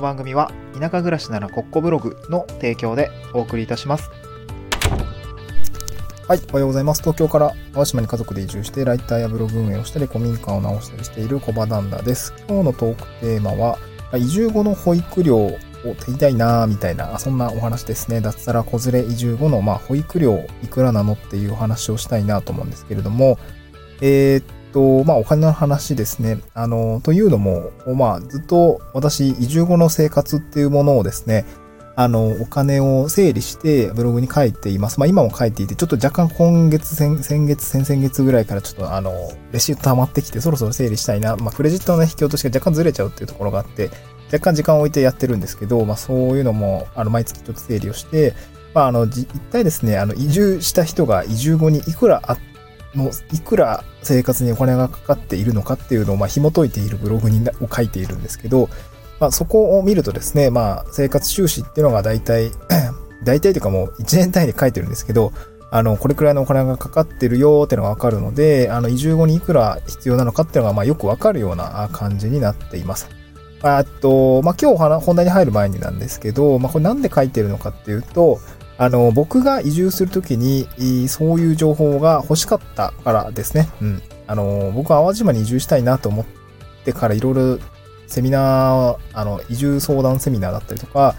の番組は田舎暮らしならコッコブログの提供でお送りいたします。はい、おはようございます。東京から淡島に家族で移住して、ライターやブログ運営をしたり、古民家を直したりしている小場旦那です。今日のトークテーマは、移住後の保育料を手たいなーみたいな、そんなお話ですね。脱サラ子連れ移住後の、まあ、保育料いくらなのっていうお話をしたいなと思うんですけれども、えーっと、まあ、お金の話ですね。あの、というのも、まあ、ずっと私、移住後の生活っていうものをですね、あの、お金を整理してブログに書いています。まあ今も書いていて、ちょっと若干今月、先先月、先々月ぐらいからちょっとあの、レシート溜まってきて、そろそろ整理したいな。まあクレジットの、引き落としが若干ずれちゃうっていうところがあって、若干時間を置いてやってるんですけど、まあそういうのも、あの、毎月ちょっと整理をして、まああの、一体ですね、あの、移住した人が移住後にいくらあっての、いくら生活にお金がかかっているのかっていうのを、まあ、紐解いているブログにを書いているんですけど、まあ、そこを見るとですね、まあ、生活収支っていうのが大体、大体というかもう1年単位で書いてるんですけど、あの、これくらいのお金がかかってるよっていうのがわかるので、あの、移住後にいくら必要なのかっていうのが、まあ、よくわかるような感じになっています。あと、まあ、今日本題に入る前になんですけど、まあ、これなんで書いてるのかっていうと、あの、僕が移住するときに、そういう情報が欲しかったからですね。うん。あの、僕は淡路島に移住したいなと思ってからいろいろセミナー、あの、移住相談セミナーだったりとか、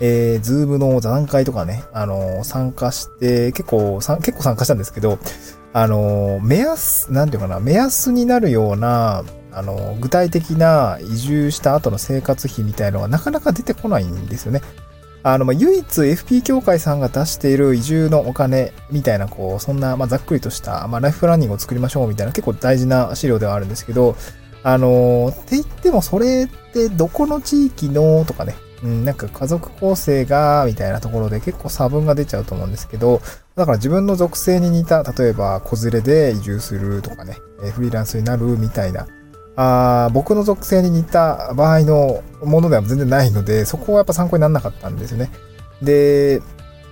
えー、ズームの座談会とかね、あの、参加して、結構、結構参加したんですけど、あの、目安、なんていうかな、目安になるような、あの、具体的な移住した後の生活費みたいのがなかなか出てこないんですよね。あの、ま、唯一 FP 協会さんが出している移住のお金みたいな、こう、そんな、まあ、ざっくりとした、まあ、ライフプランニングを作りましょうみたいな結構大事な資料ではあるんですけど、あの、って言ってもそれってどこの地域のとかね、うん、なんか家族構成が、みたいなところで結構差分が出ちゃうと思うんですけど、だから自分の属性に似た、例えば子連れで移住するとかね、フリーランスになるみたいな、あ僕の属性に似た場合のものでは全然ないので、そこはやっぱ参考にならなかったんですよね。で、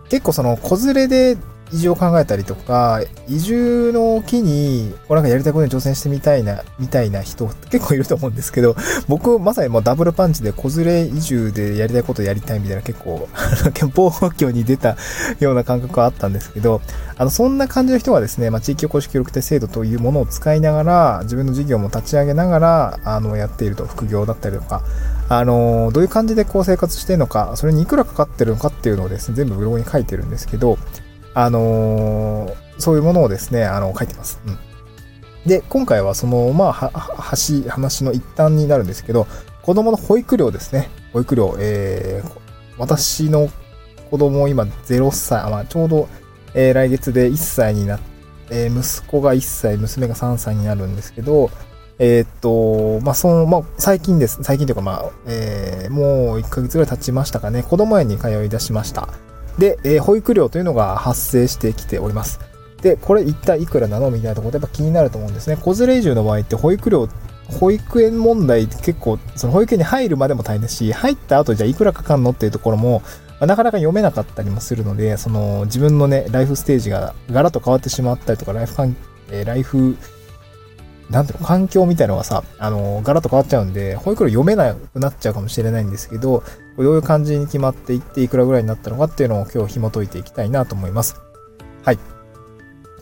結構その子連れで移住を考えたりとか、移住の機に、こうなんかやりたいことに挑戦してみたいな、みたいな人結構いると思うんですけど、僕まさにもうダブルパンチで子連れ移住でやりたいことやりたいみたいな結構、憲法法教に出た ような感覚はあったんですけど、あの、そんな感じの人がですね、まあ、地域おこし協力隊制度というものを使いながら、自分の事業も立ち上げながら、あの、やっていると、副業だったりとか、あの、どういう感じでこう生活してるのか、それにいくらかかってるのかっていうのをですね、全部ブログに書いてるんですけど、あのー、そういうものをですね、あの、書いてます。うん。で、今回はその、まあ、は、は話の一端になるんですけど、子供の保育料ですね。保育料、えー、私の子供今0歳、まあ、ちょうど、えー、来月で1歳になって、えー、息子が1歳、娘が3歳になるんですけど、えー、っと、まあ、その、まあ、最近です。最近というか、まあ、えー、もう1ヶ月ぐらい経ちましたかね。子供園に通い出しました。で、えー、保育料というのが発生してきております。で、これ一体いくらなのみたいなところでやっぱ気になると思うんですね。子連れ移住の場合って保育料、保育園問題って結構、その保育園に入るまでも大変ですし、入った後じゃあいくらかかんのっていうところも、なかなか読めなかったりもするので、その自分のね、ライフステージがガラッと変わってしまったりとか、ライフ環、えー、ライフ、なんていうの、環境みたいのがさ、あの、ガラッと変わっちゃうんで、保育料読めなくなっちゃうかもしれないんですけど、どういう感じに決まっていって、いくらぐらいになったのかっていうのを今日紐解いていきたいなと思います。はい。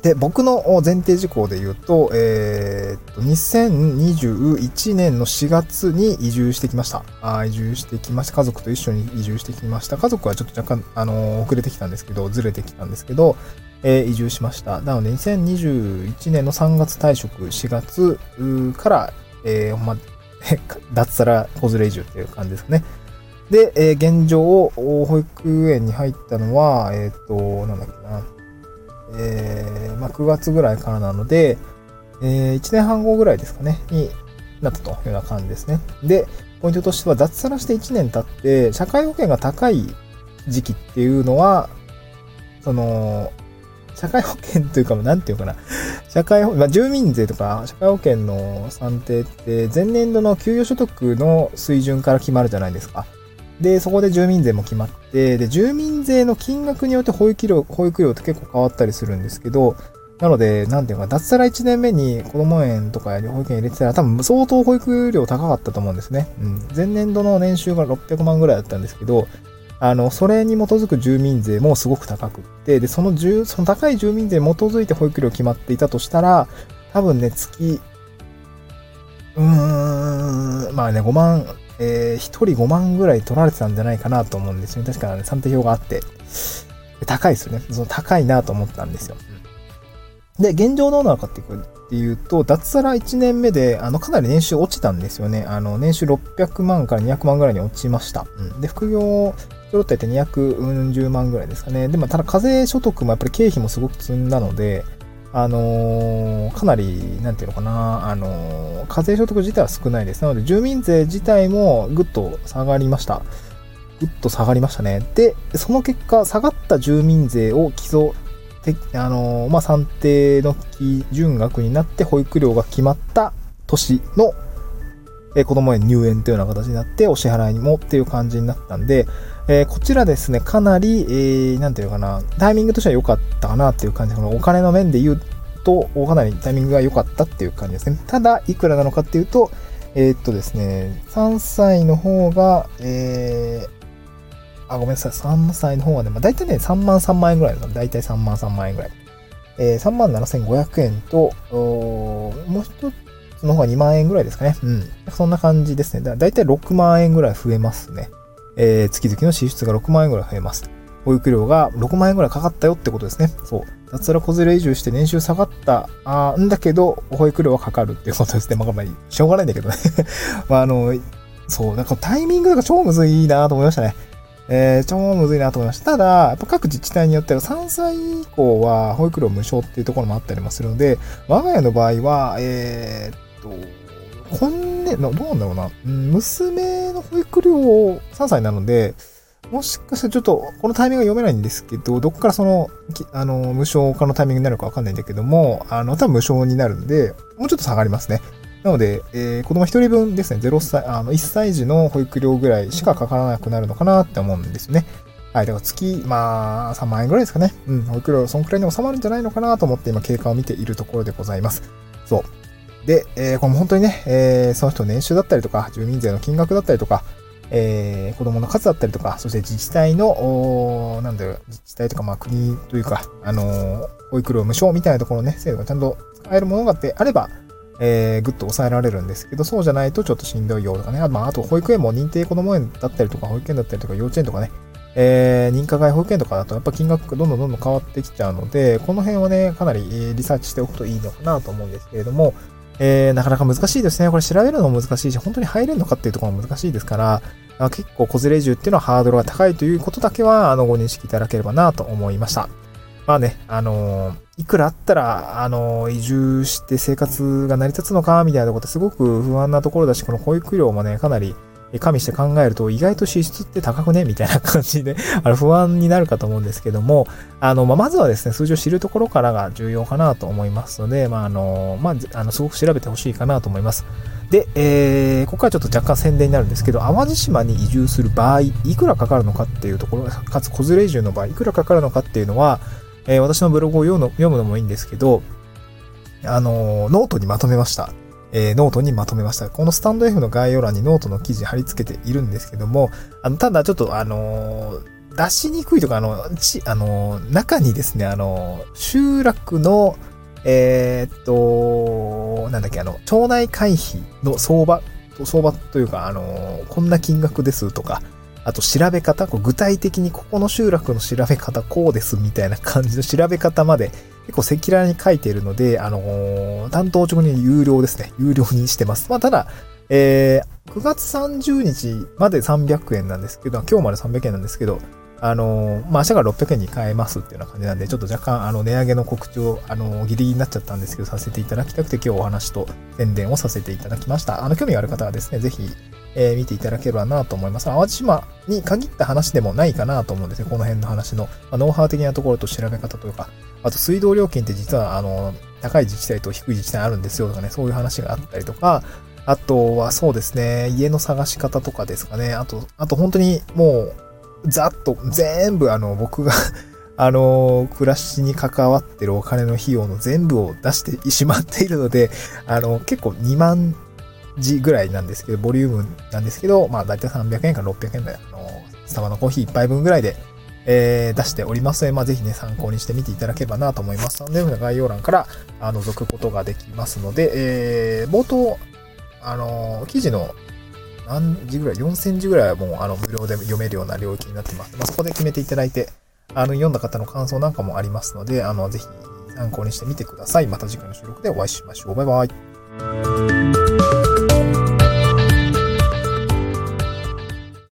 で、僕の前提事項で言うと、えー、っと、2021年の4月に移住してきました。あ移住してきました。家族と一緒に移住してきました。家族はちょっと若干、あのー、遅れてきたんですけど、ずれてきたんですけど、え、移住しました。なので、2021年の3月退職、4月から、えー、ま、脱サラ子連れ移住っていう感じですかね。で、えー、現状、保育園に入ったのは、えっ、ー、と、なんだっけな。えー、まあ、9月ぐらいからなので、えー、1年半後ぐらいですかね、になったというような感じですね。で、ポイントとしては、脱サラして1年経って、社会保険が高い時期っていうのは、その、社会保険というか、なんていうかな、社会保、まあ、住民税とか社会保険の算定って、前年度の給与所得の水準から決まるじゃないですか。で、そこで住民税も決まって、で、住民税の金額によって保育料、保育料って結構変わったりするんですけど、なので、なんていうか、脱サラ1年目に子供園とか保育園入れてたら、多分相当保育料高かったと思うんですね。うん。前年度の年収が600万ぐらいだったんですけど、あの、それに基づく住民税もすごく高くって、で、その住、その高い住民税に基づいて保育料決まっていたとしたら、多分ね、月、うーん、まあね、5万、えー、1人5万ぐらい取られてたんじゃないかなと思うんですよね。確かね、算定表があって。高いですよね。その高いなと思ったんですよ。で、現状どうなのかっていうと、脱サラ1年目で、あの、かなり年収落ちたんですよね。あの、年収600万から200万ぐらいに落ちました。うん、で、副業、ちょっとやって210万ぐらいですかね。でも、ただ課税所得もやっぱり経費もすごく積んだので、あのー、かなり、なんていうのかな、あのー、課税所得自体は少ないです。なので、住民税自体もぐっと下がりました。ぐっと下がりましたね。で、その結果、下がった住民税を基礎、あのー、まあ、算定の基準額になって保育料が決まった年の、え子供へ入園というような形になって、お支払いにもっていう感じになったんで、え、こちらですね、かなり、えー、なんていうかな、タイミングとしては良かったかなっていう感じ。このお金の面で言うと、かなりタイミングが良かったっていう感じですね。ただ、いくらなのかっていうと、えー、っとですね、3歳の方が、えー、あ、ごめんなさい。3歳の方はね、まあ、大体ね、3万3万円ぐらいだ大体3万3万円ぐらい。えー、3万7500円と、もう一つの方が2万円ぐらいですかね。うん。そんな感じですね。だ大体6万円ぐらい増えますね。えー、月々の支出が6万円ぐらい増えます。保育料が6万円ぐらいかかったよってことですね。そう。脱サラ子連れ移住して年収下がった、あんだけど、保育料はかかるっていうことですね。まあ、まあ、しょうがないんだけどね。まあ、あの、そう、なんかタイミングが超むずいなと思いましたね。えー、超むずいなと思いました。ただ、やっぱ各自治体によっては3歳以降は保育料無償っていうところもあったりもするので、我が家の場合は、えー、っと、今年、どうなんだろうな。娘の保育料3歳なので、もしかしたらちょっと、このタイミングが読めないんですけど、どこからその、あの、無償化のタイミングになるかわかんないんだけども、あの、多分無償になるんで、もうちょっと下がりますね。なので、えー、子供一人分ですね、0歳、あの、1歳児の保育料ぐらいしかかからなくなるのかなって思うんですね。はい。だから月、まあ、3万円ぐらいですかね。うん。保育料、そんくらいに収まるんじゃないのかなと思って今、経過を見ているところでございます。そう。で、えー、これも本当にね、えー、その人の年収だったりとか、住民税の金額だったりとか、えー、子供の数だったりとか、そして自治体の、なんだろう、自治体とか、まあ国というか、あの、保育料無償みたいなところね、制度がちゃんと使えるものがあれば、えー、ぐっと抑えられるんですけど、そうじゃないとちょっとしんどいよとかね。まあ、あと保育園も認定こども園だったりとか、保育園だったりとか、幼稚園とかね、えー、認可外保育園とかだとやっぱ金額がどんどんどんどん変わってきちゃうので、この辺はね、かなりリサーチしておくといいのかなと思うんですけれども、えー、なかなか難しいですね。これ調べるのも難しいし、本当に入れるのかっていうところも難しいですから、あ結構子連れ銃っていうのはハードルが高いということだけは、あの、ご認識いただければなと思いました。まあね、あのー、いくらあったら、あのー、移住して生活が成り立つのか、みたいなことすごく不安なところだし、この保育料もね、かなり加味して考えると、意外と支出って高くね？みたいな感じで あの、不安になるかと思うんですけども、あの、まあ、まずはですね、数字を知るところからが重要かなと思いますので、まあ、あの、まあ、あの、すごく調べてほしいかなと思います。で、えー、ここからちょっと若干宣伝になるんですけど、淡路島に移住する場合、いくらかかるのかっていうところ、かつ子連れ移住の場合、いくらかかるのかっていうのは、えー、私のブログを読むのもいいんですけど、あの、ノートにまとめました。えー、ノートにまとめました。このスタンド F の概要欄にノートの記事貼り付けているんですけども、あの、ただちょっとあの出しにくいとか、あの、ち、あの中にですね、あの集落の、え、っと、なんだっけ、あの、町内会費の相場、相場というか、あのこんな金額ですとか、あと調べ方、具体的にここの集落の調べ方こうですみたいな感じの調べ方まで結構赤裸々に書いているので、あのー、担当直に有料ですね。有料にしてます。まあ、ただ、えー、9月30日まで300円なんですけど、今日まで300円なんですけど、あの、まあ、明日から600円に変えますっていうような感じなんで、ちょっと若干、あの、値上げの告知を、あの、ギリギリになっちゃったんですけど、させていただきたくて、今日お話と宣伝をさせていただきました。あの、興味がある方はですね、ぜひ、えー、見ていただければなと思います。淡路島に限った話でもないかなと思うんですね。この辺の話の、まあ、ノウハウ的なところと調べ方というか、あと水道料金って実は、あの、高い自治体と低い自治体あるんですよとかね、そういう話があったりとか、あとはそうですね、家の探し方とかですかね。あと、あと本当にもう、ざっと全部あの、僕が あの、暮らしに関わってるお金の費用の全部を出してしまっているので、あの、結構2万字ぐらいなんですけど、ボリュームなんですけど、まあ大体300円から600円で、あの、スタバのコーヒー1杯分ぐらいで、えー、出しておりますので、まあ、ぜひね、参考にしてみていただければなと思いますので、概要欄からあ覗くことができますので、えー、冒頭、あの、記事の何時ぐらい ?4000 字ぐらいはもう、あの、無料で読めるような領域になってます。まあ、そこで決めていただいて、あの、読んだ方の感想なんかもありますので、あの、ぜひ参考にしてみてください。また次回の収録でお会いしましょう。バイバイ。